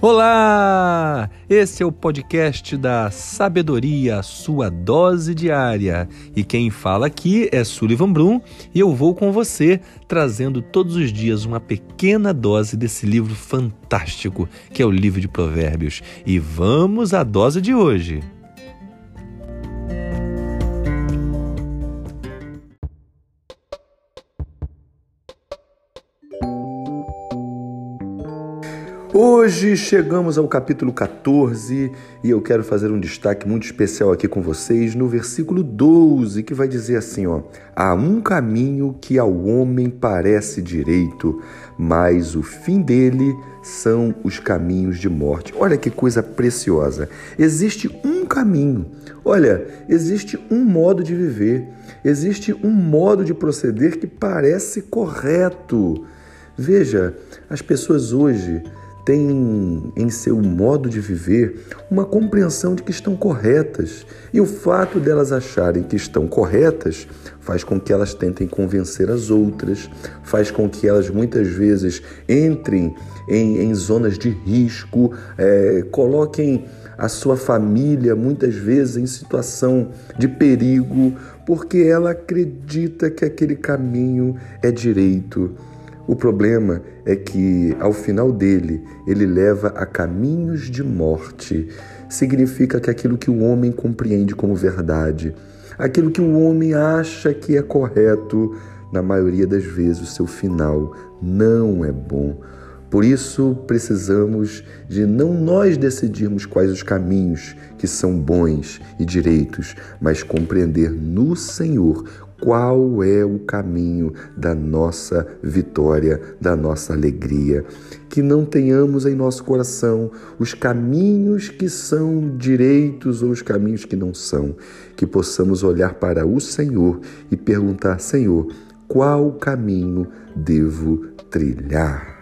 Olá! Esse é o podcast da Sabedoria, sua dose diária. E quem fala aqui é Sullivan Brum e eu vou com você trazendo todos os dias uma pequena dose desse livro fantástico que é o livro de Provérbios. E vamos à dose de hoje. Hoje chegamos ao capítulo 14 e eu quero fazer um destaque muito especial aqui com vocês no versículo 12, que vai dizer assim, ó: Há um caminho que ao homem parece direito, mas o fim dele são os caminhos de morte. Olha que coisa preciosa. Existe um caminho. Olha, existe um modo de viver, existe um modo de proceder que parece correto. Veja, as pessoas hoje têm em seu modo de viver uma compreensão de que estão corretas. E o fato delas acharem que estão corretas faz com que elas tentem convencer as outras, faz com que elas muitas vezes entrem em, em zonas de risco, é, coloquem a sua família muitas vezes em situação de perigo, porque ela acredita que aquele caminho é direito. O problema é que, ao final dele, ele leva a caminhos de morte. Significa que aquilo que o homem compreende como verdade, aquilo que o homem acha que é correto, na maioria das vezes o seu final não é bom. Por isso, precisamos de não nós decidirmos quais os caminhos que são bons e direitos, mas compreender no Senhor qual é o caminho da nossa vitória, da nossa alegria. Que não tenhamos em nosso coração os caminhos que são direitos ou os caminhos que não são. Que possamos olhar para o Senhor e perguntar: Senhor, qual caminho devo trilhar?